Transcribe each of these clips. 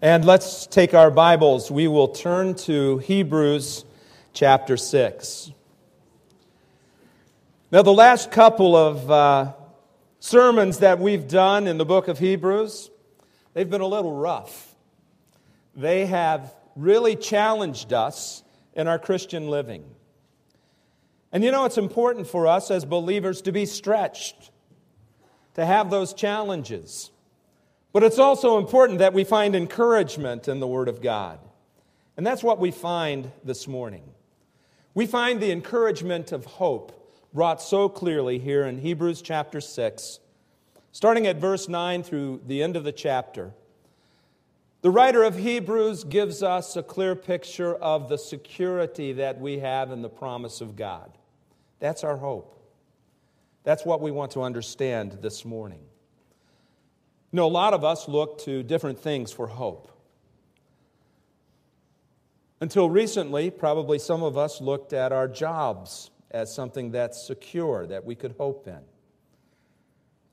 And let's take our Bibles. We will turn to Hebrews chapter 6. Now, the last couple of uh, sermons that we've done in the book of Hebrews, they've been a little rough. They have really challenged us in our Christian living. And you know, it's important for us as believers to be stretched, to have those challenges. But it's also important that we find encouragement in the Word of God. And that's what we find this morning. We find the encouragement of hope brought so clearly here in Hebrews chapter 6, starting at verse 9 through the end of the chapter. The writer of Hebrews gives us a clear picture of the security that we have in the promise of God. That's our hope. That's what we want to understand this morning. You know, a lot of us look to different things for hope. Until recently, probably some of us looked at our jobs as something that's secure, that we could hope in.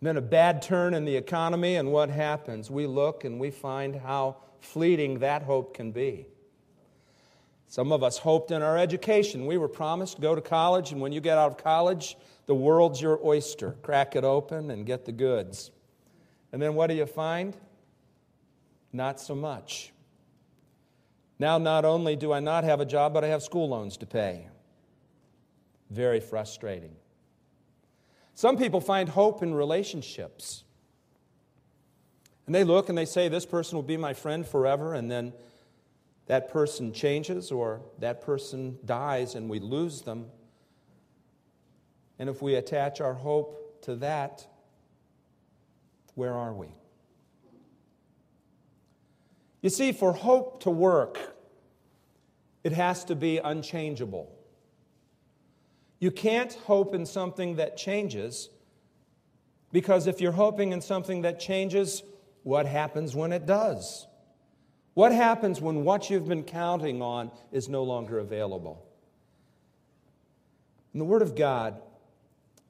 Then a bad turn in the economy, and what happens? We look and we find how fleeting that hope can be. Some of us hoped in our education. We were promised go to college, and when you get out of college, the world's your oyster. Crack it open and get the goods. And then what do you find? Not so much. Now, not only do I not have a job, but I have school loans to pay. Very frustrating. Some people find hope in relationships. And they look and they say, This person will be my friend forever, and then that person changes or that person dies and we lose them. And if we attach our hope to that, where are we? You see, for hope to work, it has to be unchangeable. You can't hope in something that changes because if you're hoping in something that changes, what happens when it does? What happens when what you've been counting on is no longer available? In the Word of God,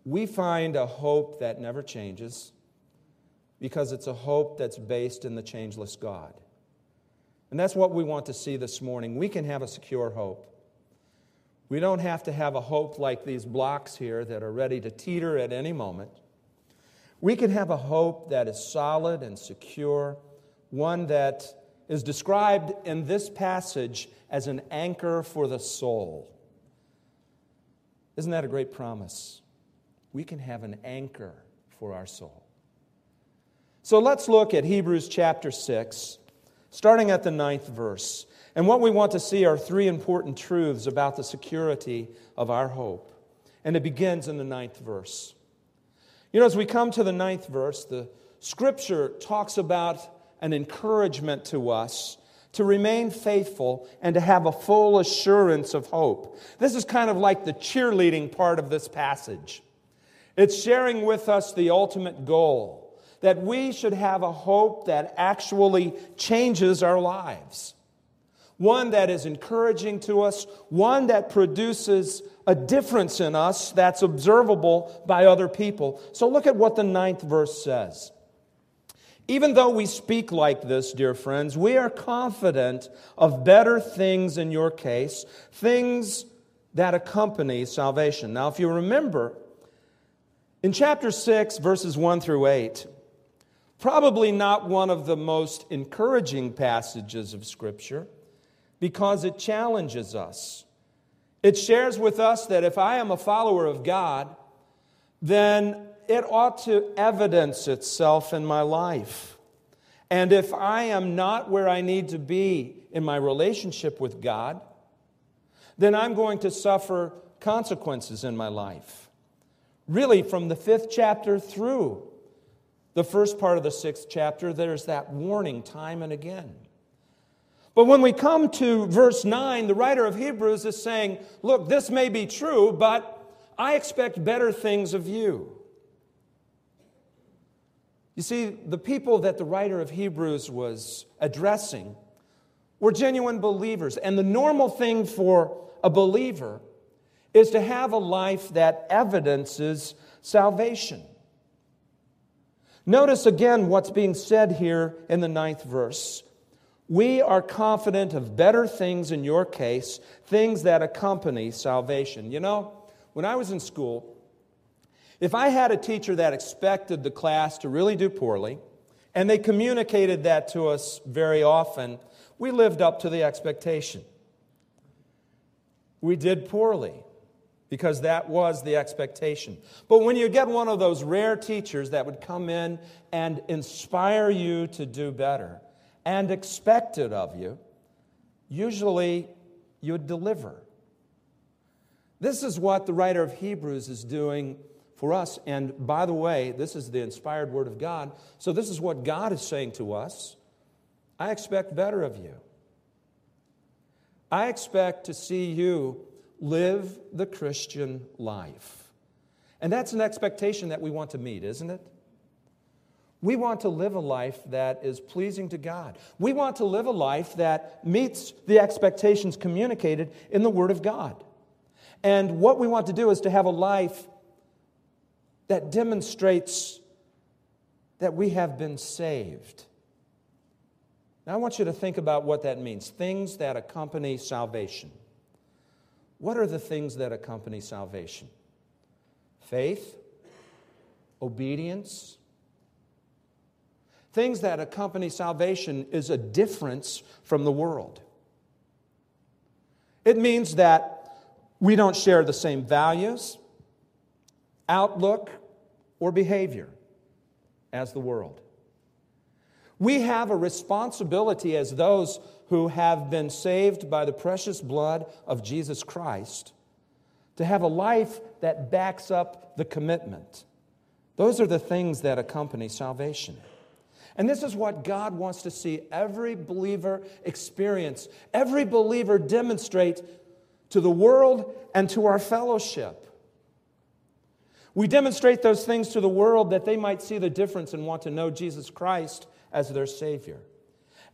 we find a hope that never changes because it's a hope that's based in the changeless God. And that's what we want to see this morning. We can have a secure hope. We don't have to have a hope like these blocks here that are ready to teeter at any moment. We can have a hope that is solid and secure, one that is described in this passage as an anchor for the soul. Isn't that a great promise? We can have an anchor for our soul. So let's look at Hebrews chapter 6, starting at the ninth verse. And what we want to see are three important truths about the security of our hope. And it begins in the ninth verse. You know, as we come to the ninth verse, the scripture talks about an encouragement to us to remain faithful and to have a full assurance of hope. This is kind of like the cheerleading part of this passage. It's sharing with us the ultimate goal that we should have a hope that actually changes our lives. One that is encouraging to us, one that produces a difference in us that's observable by other people. So look at what the ninth verse says. Even though we speak like this, dear friends, we are confident of better things in your case, things that accompany salvation. Now, if you remember, in chapter 6, verses 1 through 8, Probably not one of the most encouraging passages of Scripture because it challenges us. It shares with us that if I am a follower of God, then it ought to evidence itself in my life. And if I am not where I need to be in my relationship with God, then I'm going to suffer consequences in my life. Really, from the fifth chapter through, the first part of the sixth chapter, there's that warning time and again. But when we come to verse 9, the writer of Hebrews is saying, Look, this may be true, but I expect better things of you. You see, the people that the writer of Hebrews was addressing were genuine believers. And the normal thing for a believer is to have a life that evidences salvation. Notice again what's being said here in the ninth verse. We are confident of better things in your case, things that accompany salvation. You know, when I was in school, if I had a teacher that expected the class to really do poorly, and they communicated that to us very often, we lived up to the expectation. We did poorly because that was the expectation. But when you get one of those rare teachers that would come in and inspire you to do better and expect it of you, usually you'd deliver. This is what the writer of Hebrews is doing for us. And by the way, this is the inspired word of God. So this is what God is saying to us I expect better of you. I expect to see you live the Christian life. And that's an expectation that we want to meet, isn't it? We want to live a life that is pleasing to God. We want to live a life that meets the expectations communicated in the Word of God. And what we want to do is to have a life that demonstrates that we have been saved. Now, I want you to think about what that means things that accompany salvation. What are the things that accompany salvation? Faith, obedience. Things that accompany salvation is a difference from the world. It means that we don't share the same values, outlook, or behavior as the world. We have a responsibility as those who have been saved by the precious blood of Jesus Christ to have a life that backs up the commitment. Those are the things that accompany salvation. And this is what God wants to see every believer experience, every believer demonstrate to the world and to our fellowship. We demonstrate those things to the world that they might see the difference and want to know Jesus Christ as their Savior.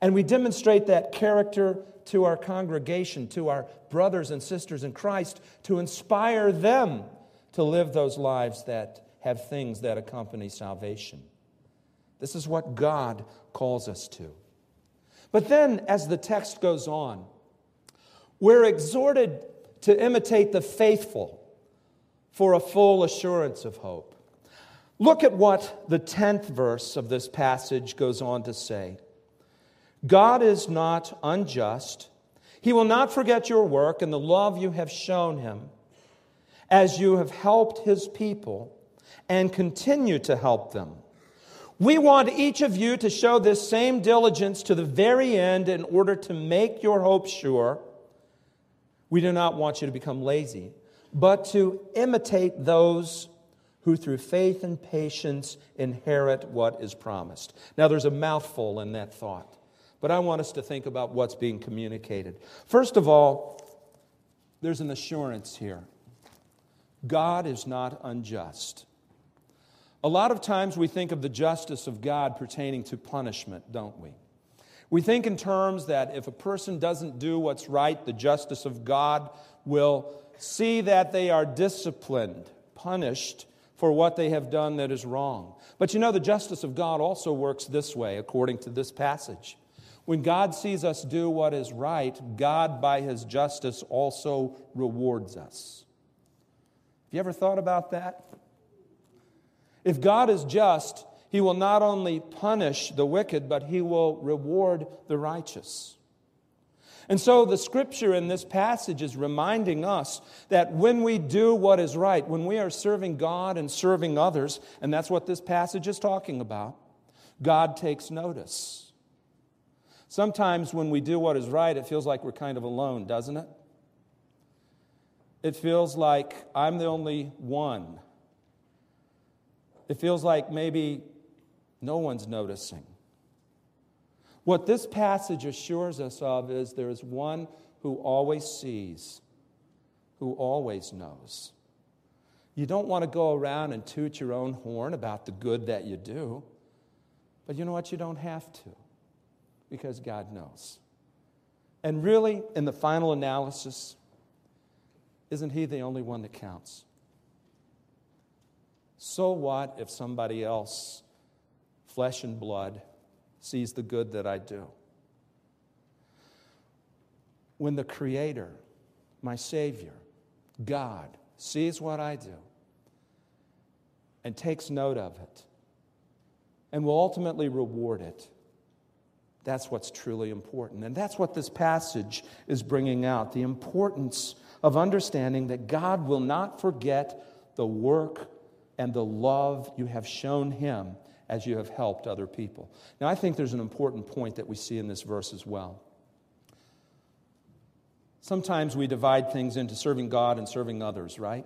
And we demonstrate that character to our congregation, to our brothers and sisters in Christ, to inspire them to live those lives that have things that accompany salvation. This is what God calls us to. But then, as the text goes on, we're exhorted to imitate the faithful for a full assurance of hope. Look at what the 10th verse of this passage goes on to say. God is not unjust. He will not forget your work and the love you have shown him as you have helped his people and continue to help them. We want each of you to show this same diligence to the very end in order to make your hope sure. We do not want you to become lazy, but to imitate those who through faith and patience inherit what is promised. Now, there's a mouthful in that thought. But I want us to think about what's being communicated. First of all, there's an assurance here God is not unjust. A lot of times we think of the justice of God pertaining to punishment, don't we? We think in terms that if a person doesn't do what's right, the justice of God will see that they are disciplined, punished for what they have done that is wrong. But you know, the justice of God also works this way, according to this passage. When God sees us do what is right, God, by his justice, also rewards us. Have you ever thought about that? If God is just, he will not only punish the wicked, but he will reward the righteous. And so the scripture in this passage is reminding us that when we do what is right, when we are serving God and serving others, and that's what this passage is talking about, God takes notice. Sometimes when we do what is right, it feels like we're kind of alone, doesn't it? It feels like I'm the only one. It feels like maybe no one's noticing. What this passage assures us of is there is one who always sees, who always knows. You don't want to go around and toot your own horn about the good that you do, but you know what? You don't have to because God knows. And really, in the final analysis, isn't He the only one that counts? So what if somebody else, flesh and blood, sees the good that I do? when the Creator, my Savior, God, sees what I do and takes note of it and will ultimately reward it. That's what's truly important. And that's what this passage is bringing out the importance of understanding that God will not forget the work and the love you have shown Him as you have helped other people. Now, I think there's an important point that we see in this verse as well. Sometimes we divide things into serving God and serving others, right?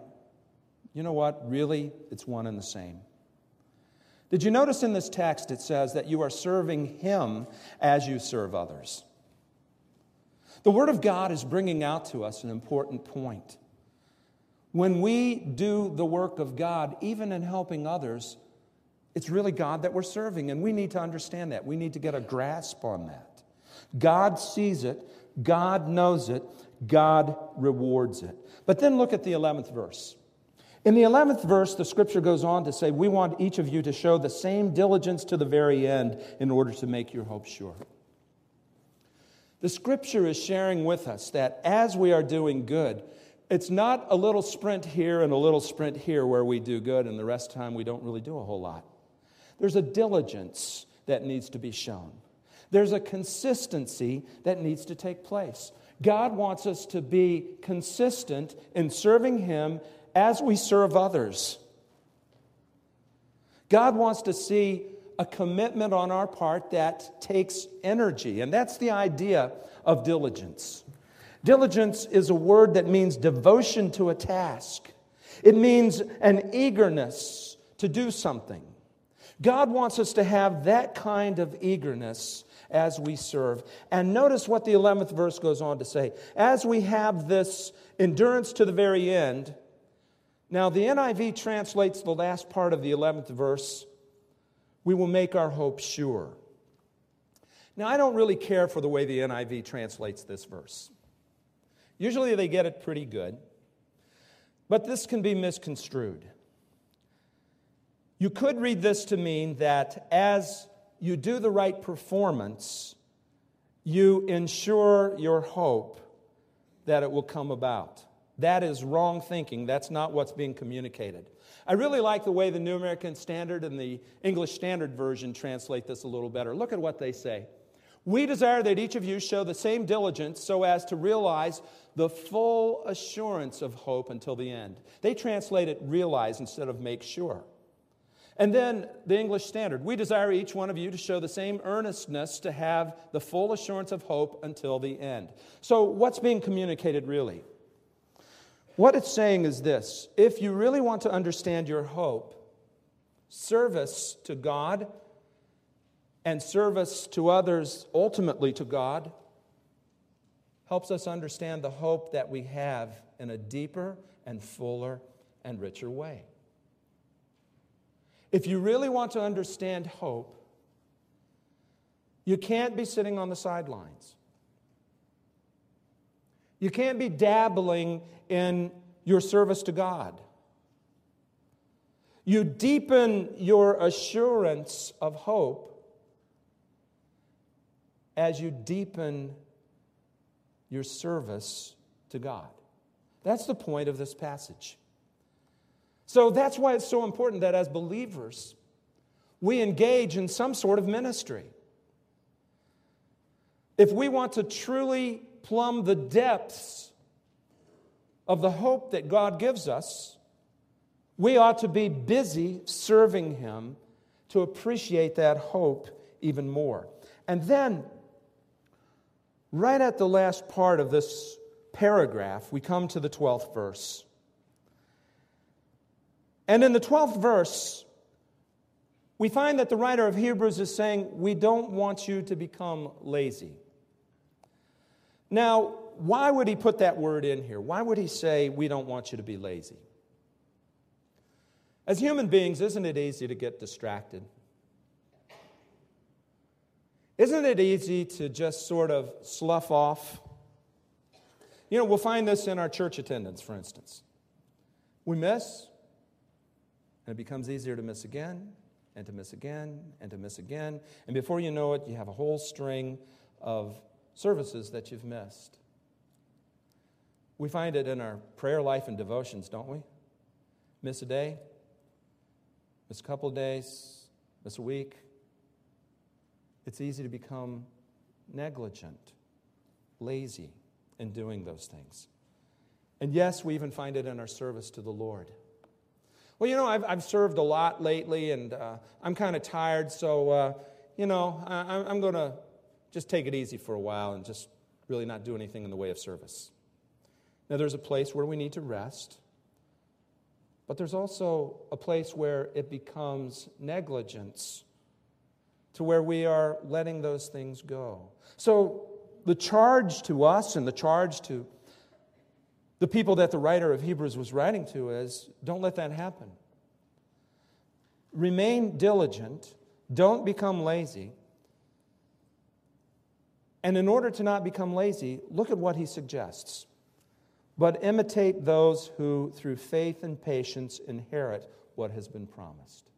You know what? Really, it's one and the same. Did you notice in this text it says that you are serving Him as you serve others? The Word of God is bringing out to us an important point. When we do the work of God, even in helping others, it's really God that we're serving, and we need to understand that. We need to get a grasp on that. God sees it, God knows it, God rewards it. But then look at the 11th verse. In the 11th verse, the scripture goes on to say, We want each of you to show the same diligence to the very end in order to make your hope sure. The scripture is sharing with us that as we are doing good, it's not a little sprint here and a little sprint here where we do good and the rest of the time we don't really do a whole lot. There's a diligence that needs to be shown. There's a consistency that needs to take place. God wants us to be consistent in serving Him as we serve others. God wants to see a commitment on our part that takes energy, and that's the idea of diligence. Diligence is a word that means devotion to a task, it means an eagerness to do something. God wants us to have that kind of eagerness as we serve. And notice what the 11th verse goes on to say. As we have this endurance to the very end, now, the NIV translates the last part of the 11th verse we will make our hope sure. Now, I don't really care for the way the NIV translates this verse. Usually they get it pretty good, but this can be misconstrued. You could read this to mean that as you do the right performance, you ensure your hope that it will come about. That is wrong thinking. That's not what's being communicated. I really like the way the New American Standard and the English Standard Version translate this a little better. Look at what they say. We desire that each of you show the same diligence so as to realize the full assurance of hope until the end. They translate it realize instead of make sure. And then the English Standard. We desire each one of you to show the same earnestness to have the full assurance of hope until the end. So, what's being communicated really? What it's saying is this if you really want to understand your hope, service to God and service to others, ultimately to God, helps us understand the hope that we have in a deeper and fuller and richer way. If you really want to understand hope, you can't be sitting on the sidelines. You can't be dabbling in your service to God. You deepen your assurance of hope as you deepen your service to God. That's the point of this passage. So that's why it's so important that as believers, we engage in some sort of ministry. If we want to truly plumb the depths of the hope that God gives us, we ought to be busy serving Him to appreciate that hope even more. And then, right at the last part of this paragraph, we come to the 12th verse. And in the 12th verse, we find that the writer of Hebrews is saying, We don't want you to become lazy. Now, why would he put that word in here? Why would he say, We don't want you to be lazy? As human beings, isn't it easy to get distracted? Isn't it easy to just sort of slough off? You know, we'll find this in our church attendance, for instance. We miss, and it becomes easier to miss again, and to miss again, and to miss again. And before you know it, you have a whole string of services that you've missed. We find it in our prayer life and devotions, don't we? Miss a day, miss a couple of days, miss a week. It's easy to become negligent, lazy in doing those things. And yes, we even find it in our service to the Lord. Well, you know, I've, I've served a lot lately and uh, I'm kind of tired, so, uh, you know, I, I'm going to just take it easy for a while and just really not do anything in the way of service. Now, there's a place where we need to rest, but there's also a place where it becomes negligence to where we are letting those things go. So, the charge to us and the charge to the people that the writer of Hebrews was writing to is don't let that happen. Remain diligent, don't become lazy. And in order to not become lazy, look at what he suggests. But imitate those who, through faith and patience, inherit what has been promised.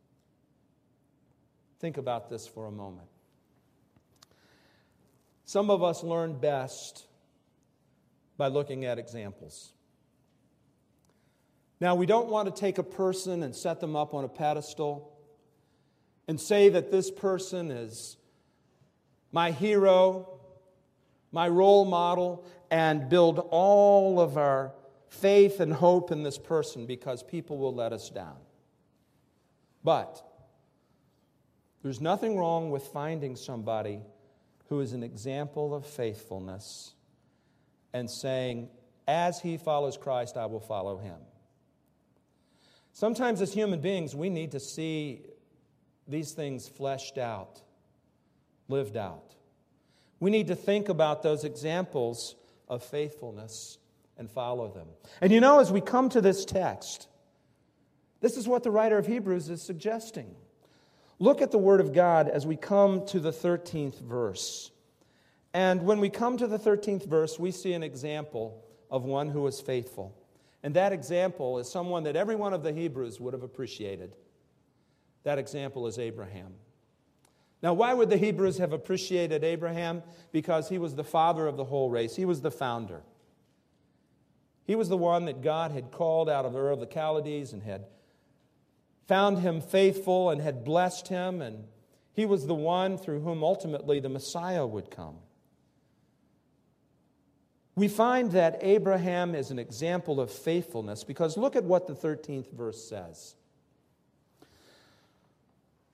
Think about this for a moment. Some of us learn best by looking at examples. Now, we don't want to take a person and set them up on a pedestal and say that this person is my hero, my role model, and build all of our faith and hope in this person because people will let us down. But there's nothing wrong with finding somebody who is an example of faithfulness and saying, As he follows Christ, I will follow him. Sometimes, as human beings, we need to see these things fleshed out, lived out. We need to think about those examples of faithfulness and follow them. And you know, as we come to this text, this is what the writer of Hebrews is suggesting. Look at the Word of God as we come to the 13th verse. And when we come to the 13th verse, we see an example of one who was faithful. And that example is someone that every one of the Hebrews would have appreciated. That example is Abraham. Now, why would the Hebrews have appreciated Abraham? Because he was the father of the whole race, he was the founder. He was the one that God had called out of Ur of the Chaldees and had found him faithful and had blessed him, and he was the one through whom ultimately the Messiah would come. We find that Abraham is an example of faithfulness because look at what the 13th verse says.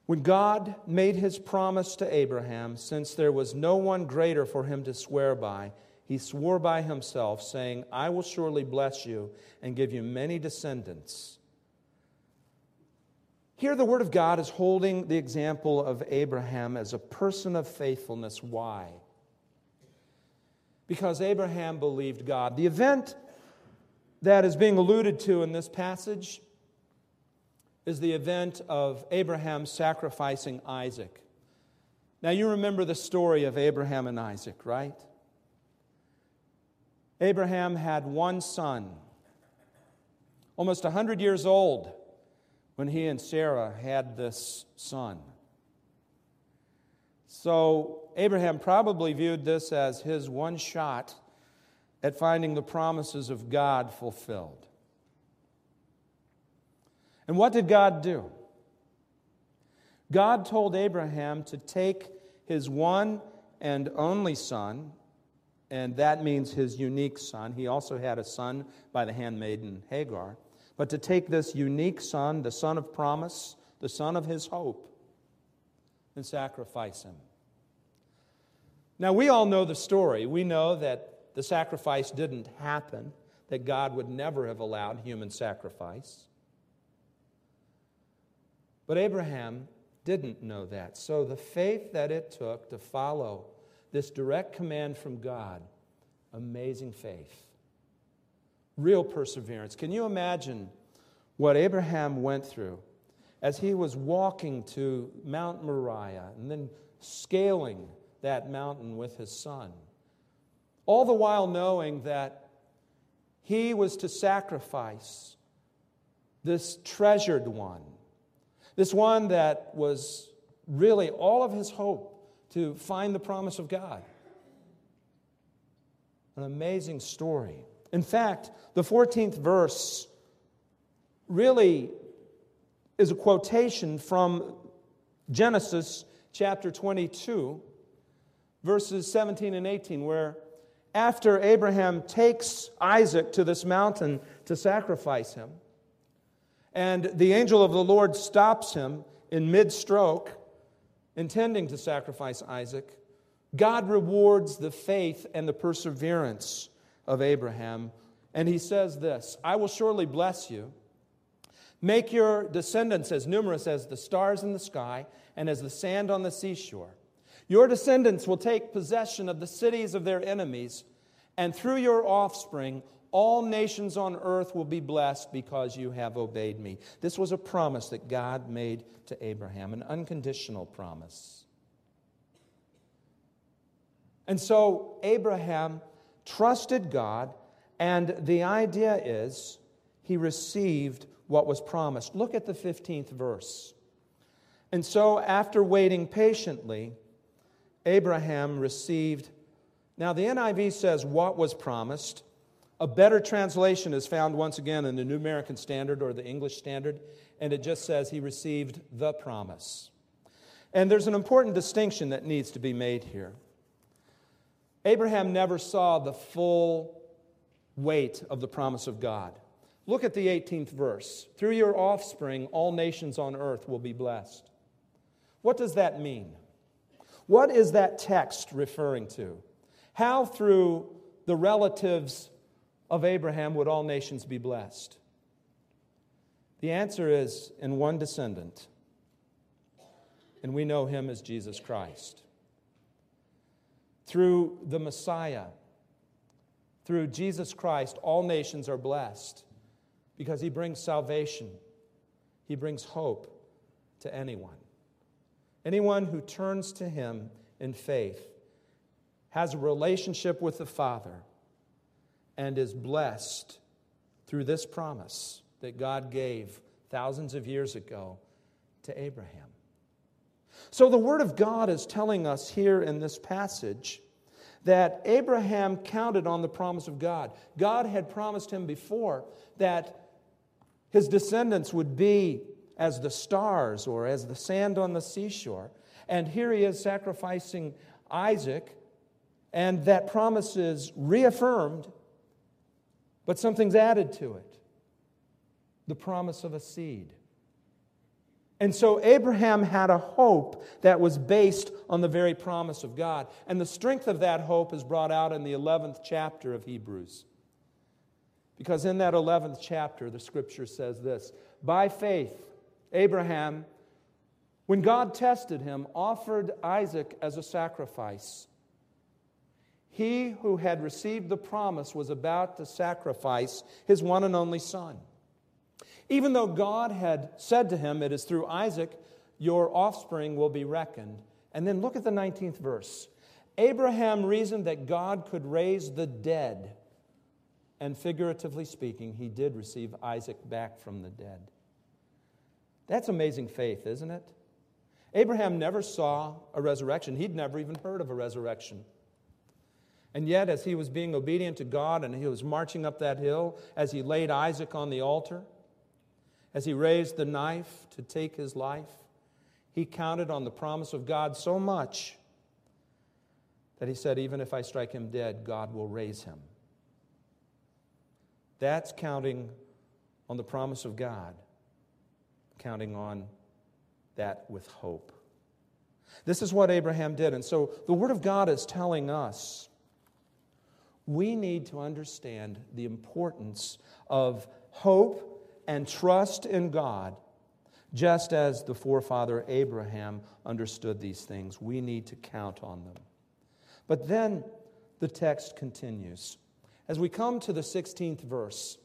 When God made his promise to Abraham, since there was no one greater for him to swear by, he swore by himself, saying, I will surely bless you and give you many descendants. Here, the Word of God is holding the example of Abraham as a person of faithfulness. Why? Because Abraham believed God. The event that is being alluded to in this passage is the event of Abraham sacrificing Isaac. Now, you remember the story of Abraham and Isaac, right? Abraham had one son, almost 100 years old when he and Sarah had this son. So, Abraham probably viewed this as his one shot at finding the promises of God fulfilled. And what did God do? God told Abraham to take his one and only son, and that means his unique son. He also had a son by the handmaiden Hagar. But to take this unique son, the son of promise, the son of his hope, and sacrifice him. Now, we all know the story. We know that the sacrifice didn't happen, that God would never have allowed human sacrifice. But Abraham didn't know that. So the faith that it took to follow this direct command from God, amazing faith, real perseverance. Can you imagine what Abraham went through as he was walking to Mount Moriah and then scaling that mountain with his son? All the while knowing that he was to sacrifice this treasured one this one that was really all of his hope to find the promise of God. An amazing story. In fact, the 14th verse really is a quotation from Genesis chapter 22, verses 17 and 18, where after Abraham takes Isaac to this mountain to sacrifice him, and the angel of the Lord stops him in mid stroke, intending to sacrifice Isaac, God rewards the faith and the perseverance of Abraham. And he says this I will surely bless you. Make your descendants as numerous as the stars in the sky and as the sand on the seashore. Your descendants will take possession of the cities of their enemies, and through your offspring, all nations on earth will be blessed because you have obeyed me. This was a promise that God made to Abraham, an unconditional promise. And so Abraham trusted God, and the idea is he received what was promised. Look at the 15th verse. And so, after waiting patiently, Abraham received. Now, the NIV says what was promised. A better translation is found once again in the New American Standard or the English Standard, and it just says he received the promise. And there's an important distinction that needs to be made here. Abraham never saw the full weight of the promise of God. Look at the 18th verse. Through your offspring, all nations on earth will be blessed. What does that mean? What is that text referring to? How, through the relatives of Abraham, would all nations be blessed? The answer is in one descendant, and we know him as Jesus Christ through the Messiah, through Jesus Christ, all nations are blessed because he brings salvation, he brings hope to anyone. Anyone who turns to him in faith has a relationship with the Father and is blessed through this promise that God gave thousands of years ago to Abraham. So the Word of God is telling us here in this passage that Abraham counted on the promise of God. God had promised him before that his descendants would be as the stars or as the sand on the seashore. And here he is sacrificing Isaac, and that promise is reaffirmed, but something's added to it the promise of a seed. And so Abraham had a hope that was based on the very promise of God. And the strength of that hope is brought out in the 11th chapter of Hebrews. Because in that 11th chapter, the scripture says this By faith, Abraham, when God tested him, offered Isaac as a sacrifice. He who had received the promise was about to sacrifice his one and only son. Even though God had said to him, It is through Isaac your offspring will be reckoned. And then look at the 19th verse. Abraham reasoned that God could raise the dead. And figuratively speaking, he did receive Isaac back from the dead. That's amazing faith, isn't it? Abraham never saw a resurrection. He'd never even heard of a resurrection. And yet, as he was being obedient to God and he was marching up that hill, as he laid Isaac on the altar, as he raised the knife to take his life, he counted on the promise of God so much that he said, Even if I strike him dead, God will raise him. That's counting on the promise of God, counting on that with hope. This is what Abraham did. And so the Word of God is telling us we need to understand the importance of hope and trust in God, just as the forefather Abraham understood these things. We need to count on them. But then the text continues. As we come to the 16th verse,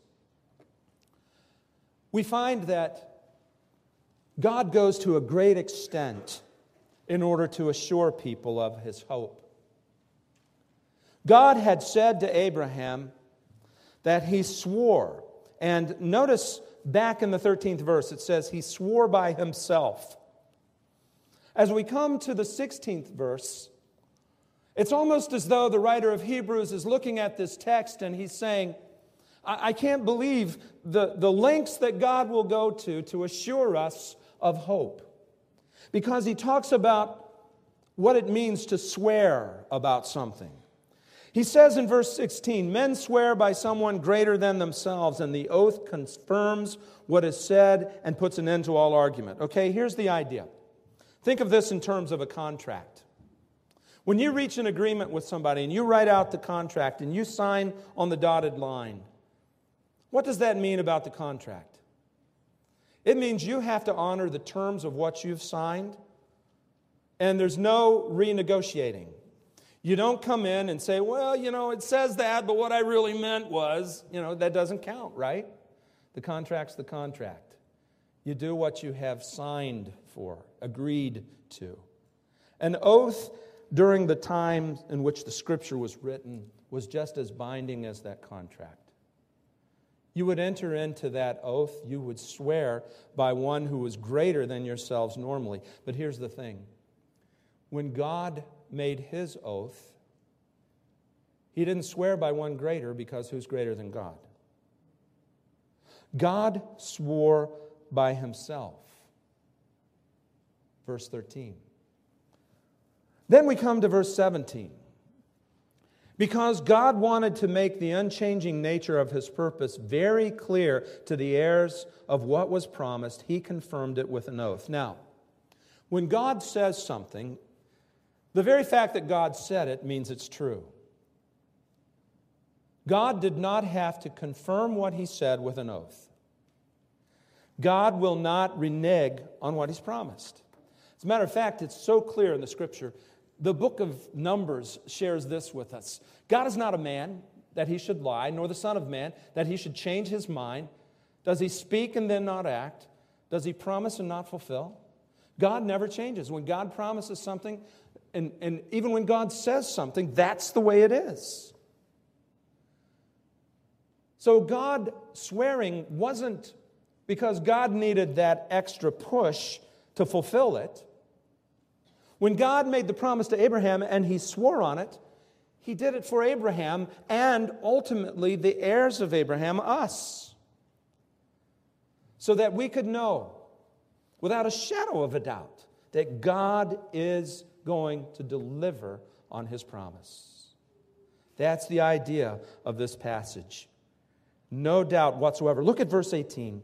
we find that God goes to a great extent in order to assure people of his hope. God had said to Abraham that he swore, and notice back in the 13th verse, it says, He swore by Himself. As we come to the 16th verse, it's almost as though the writer of Hebrews is looking at this text and he's saying, I, I can't believe the, the lengths that God will go to to assure us of hope. Because he talks about what it means to swear about something. He says in verse 16, Men swear by someone greater than themselves, and the oath confirms what is said and puts an end to all argument. Okay, here's the idea. Think of this in terms of a contract. When you reach an agreement with somebody and you write out the contract and you sign on the dotted line, what does that mean about the contract? It means you have to honor the terms of what you've signed, and there's no renegotiating. You don't come in and say, well, you know, it says that, but what I really meant was, you know, that doesn't count, right? The contract's the contract. You do what you have signed for, agreed to. An oath during the time in which the scripture was written was just as binding as that contract. You would enter into that oath, you would swear by one who was greater than yourselves normally. But here's the thing when God made his oath, he didn't swear by one greater because who's greater than God? God swore by himself. Verse 13. Then we come to verse 17. Because God wanted to make the unchanging nature of his purpose very clear to the heirs of what was promised, he confirmed it with an oath. Now, when God says something, the very fact that God said it means it's true. God did not have to confirm what he said with an oath. God will not renege on what he's promised. As a matter of fact, it's so clear in the scripture. The book of Numbers shares this with us God is not a man that he should lie, nor the Son of Man that he should change his mind. Does he speak and then not act? Does he promise and not fulfill? God never changes. When God promises something, and, and even when God says something, that's the way it is. So God swearing wasn't because God needed that extra push to fulfill it. When God made the promise to Abraham and he swore on it, he did it for Abraham and ultimately the heirs of Abraham, us. So that we could know without a shadow of a doubt that God is going to deliver on his promise. That's the idea of this passage. No doubt whatsoever. Look at verse 18.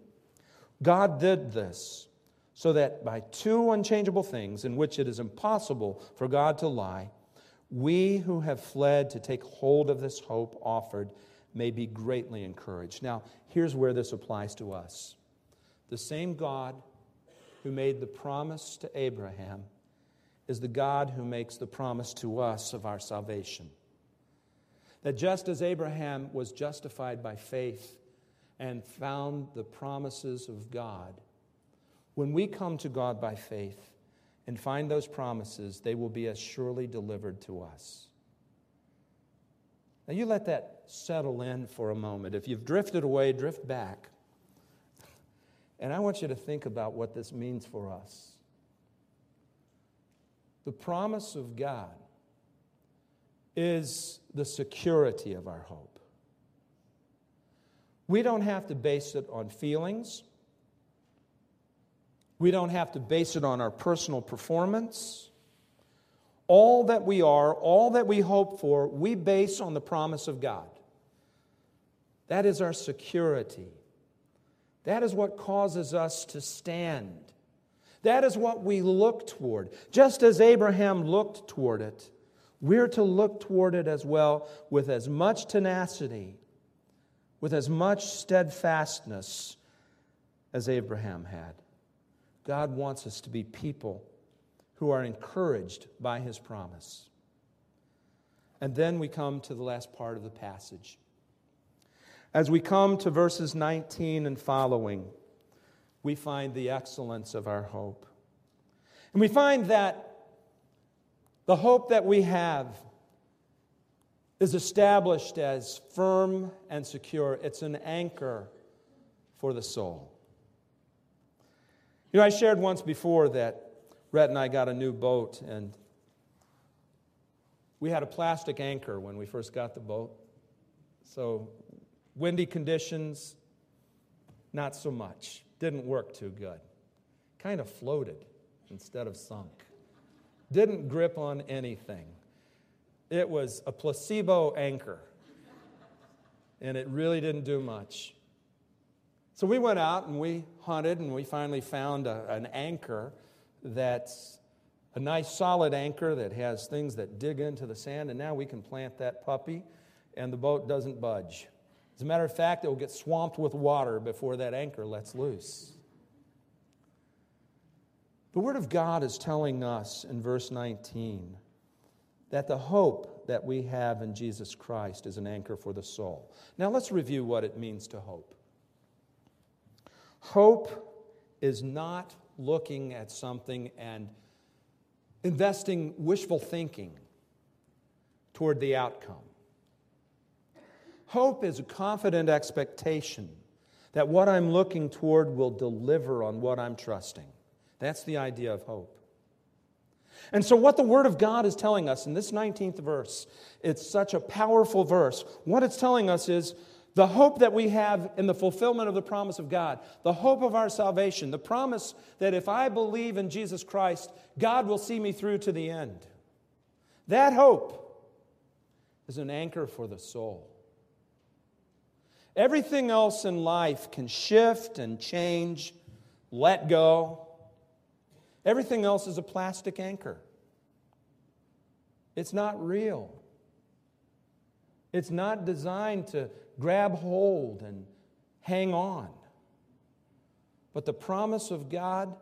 God did this so that by two unchangeable things in which it is impossible for God to lie, we who have fled to take hold of this hope offered may be greatly encouraged. Now, here's where this applies to us. The same God who made the promise to Abraham is the God who makes the promise to us of our salvation. That just as Abraham was justified by faith and found the promises of God, when we come to God by faith and find those promises, they will be as surely delivered to us. Now, you let that settle in for a moment. If you've drifted away, drift back. And I want you to think about what this means for us. The promise of God is the security of our hope. We don't have to base it on feelings. We don't have to base it on our personal performance. All that we are, all that we hope for, we base on the promise of God. That is our security. That is what causes us to stand. That is what we look toward. Just as Abraham looked toward it, we're to look toward it as well with as much tenacity, with as much steadfastness as Abraham had. God wants us to be people who are encouraged by his promise. And then we come to the last part of the passage. As we come to verses 19 and following, we find the excellence of our hope. And we find that the hope that we have is established as firm and secure, it's an anchor for the soul. You know, I shared once before that Rhett and I got a new boat, and we had a plastic anchor when we first got the boat. So Windy conditions, not so much. Didn't work too good. Kind of floated instead of sunk. Didn't grip on anything. It was a placebo anchor, and it really didn't do much. So we went out and we hunted, and we finally found a, an anchor that's a nice solid anchor that has things that dig into the sand, and now we can plant that puppy, and the boat doesn't budge. As a matter of fact, it will get swamped with water before that anchor lets loose. The Word of God is telling us in verse 19 that the hope that we have in Jesus Christ is an anchor for the soul. Now let's review what it means to hope. Hope is not looking at something and investing wishful thinking toward the outcome. Hope is a confident expectation that what I'm looking toward will deliver on what I'm trusting. That's the idea of hope. And so, what the Word of God is telling us in this 19th verse, it's such a powerful verse. What it's telling us is the hope that we have in the fulfillment of the promise of God, the hope of our salvation, the promise that if I believe in Jesus Christ, God will see me through to the end. That hope is an anchor for the soul. Everything else in life can shift and change, let go. Everything else is a plastic anchor. It's not real. It's not designed to grab hold and hang on. But the promise of God,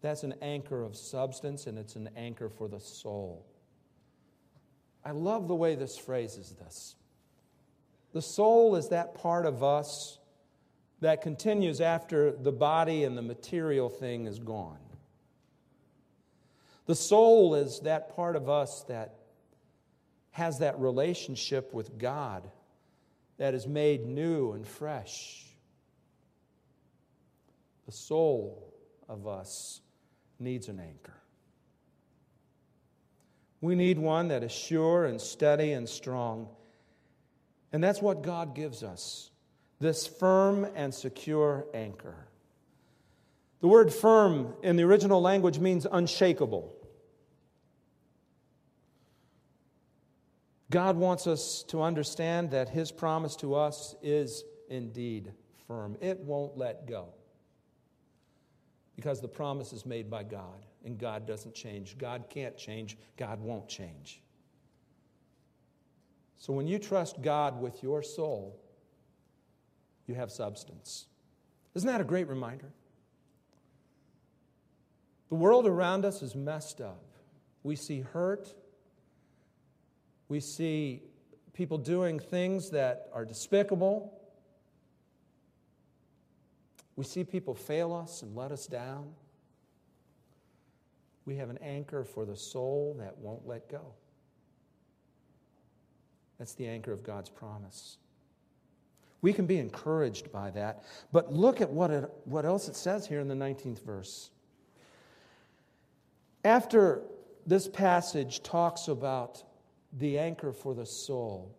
that's an anchor of substance and it's an anchor for the soul. I love the way this phrases this. The soul is that part of us that continues after the body and the material thing is gone. The soul is that part of us that has that relationship with God that is made new and fresh. The soul of us needs an anchor. We need one that is sure and steady and strong and that's what God gives us this firm and secure anchor. The word firm in the original language means unshakable. God wants us to understand that His promise to us is indeed firm. It won't let go because the promise is made by God and God doesn't change. God can't change, God won't change. So when you trust God with your soul, you have substance. Isn't that a great reminder? The world around us is messed up. We see hurt. We see people doing things that are despicable. We see people fail us and let us down. We have an anchor for the soul that won't let go. That's the anchor of God's promise. We can be encouraged by that. But look at what, it, what else it says here in the 19th verse. After this passage talks about the anchor for the soul,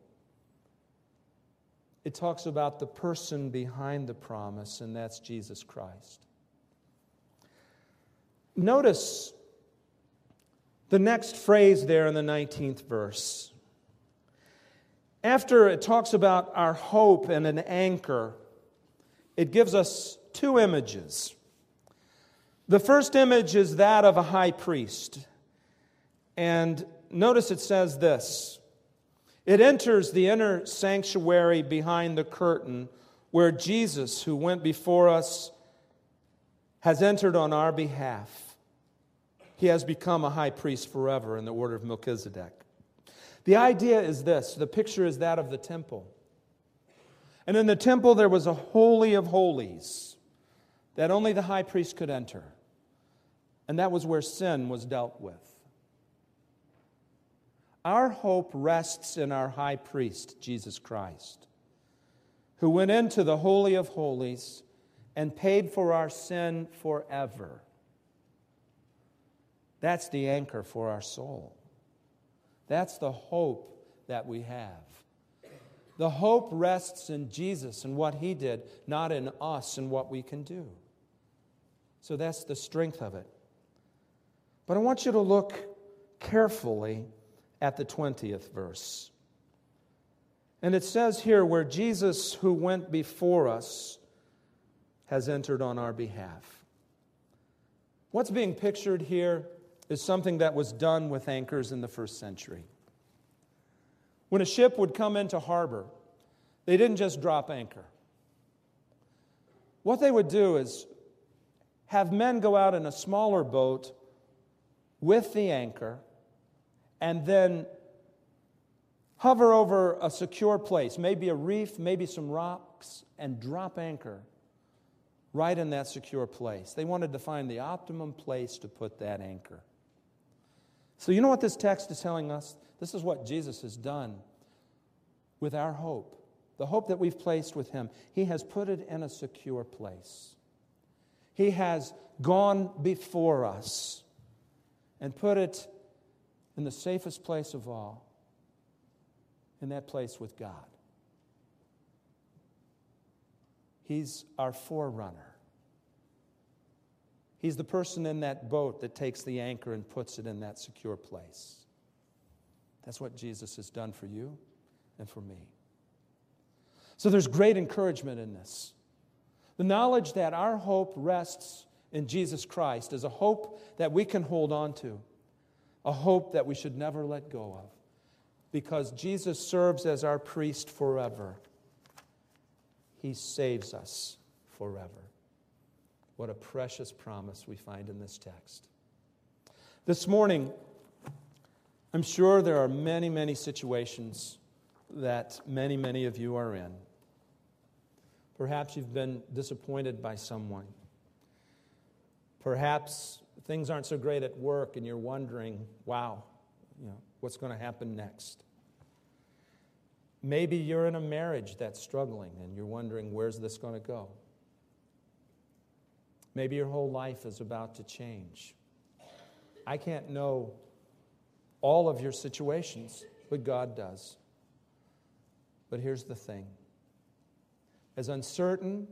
it talks about the person behind the promise, and that's Jesus Christ. Notice the next phrase there in the 19th verse. After it talks about our hope and an anchor, it gives us two images. The first image is that of a high priest. And notice it says this it enters the inner sanctuary behind the curtain where Jesus, who went before us, has entered on our behalf. He has become a high priest forever in the order of Melchizedek. The idea is this the picture is that of the temple. And in the temple, there was a holy of holies that only the high priest could enter. And that was where sin was dealt with. Our hope rests in our high priest, Jesus Christ, who went into the Holy of Holies and paid for our sin forever. That's the anchor for our soul. That's the hope that we have. The hope rests in Jesus and what he did, not in us and what we can do. So that's the strength of it. But I want you to look carefully at the 20th verse. And it says here, where Jesus, who went before us, has entered on our behalf. What's being pictured here is something that was done with anchors in the first century. When a ship would come into harbor, they didn't just drop anchor. What they would do is have men go out in a smaller boat with the anchor and then hover over a secure place, maybe a reef, maybe some rocks, and drop anchor right in that secure place. They wanted to find the optimum place to put that anchor. So, you know what this text is telling us? This is what Jesus has done with our hope, the hope that we've placed with Him. He has put it in a secure place. He has gone before us and put it in the safest place of all, in that place with God. He's our forerunner. He's the person in that boat that takes the anchor and puts it in that secure place. That's what Jesus has done for you and for me. So there's great encouragement in this. The knowledge that our hope rests in Jesus Christ is a hope that we can hold on to, a hope that we should never let go of, because Jesus serves as our priest forever. He saves us forever. What a precious promise we find in this text. This morning, I'm sure there are many, many situations that many, many of you are in. Perhaps you've been disappointed by someone. Perhaps things aren't so great at work and you're wondering, wow, you know, what's going to happen next? Maybe you're in a marriage that's struggling and you're wondering, where's this going to go? Maybe your whole life is about to change. I can't know all of your situations, but God does. But here's the thing as uncertain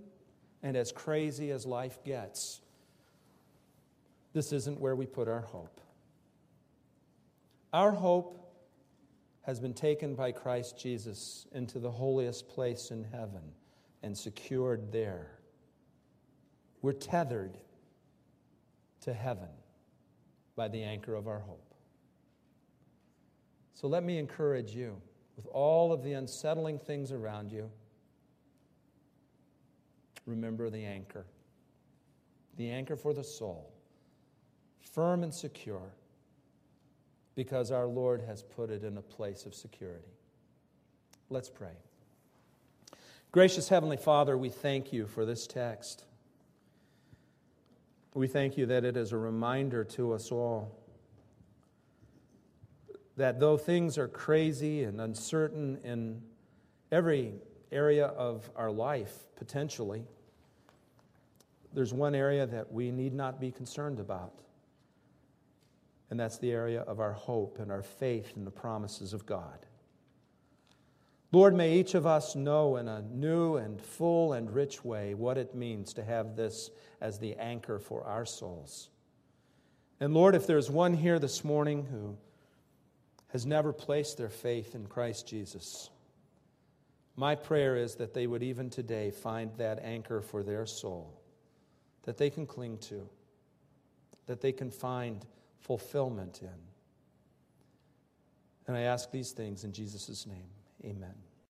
and as crazy as life gets, this isn't where we put our hope. Our hope has been taken by Christ Jesus into the holiest place in heaven and secured there. We're tethered to heaven by the anchor of our hope. So let me encourage you with all of the unsettling things around you. Remember the anchor, the anchor for the soul, firm and secure, because our Lord has put it in a place of security. Let's pray. Gracious Heavenly Father, we thank you for this text. We thank you that it is a reminder to us all that though things are crazy and uncertain in every area of our life, potentially, there's one area that we need not be concerned about. And that's the area of our hope and our faith in the promises of God. Lord, may each of us know in a new and full and rich way what it means to have this as the anchor for our souls. And Lord, if there's one here this morning who has never placed their faith in Christ Jesus, my prayer is that they would even today find that anchor for their soul that they can cling to, that they can find fulfillment in. And I ask these things in Jesus' name. Amen.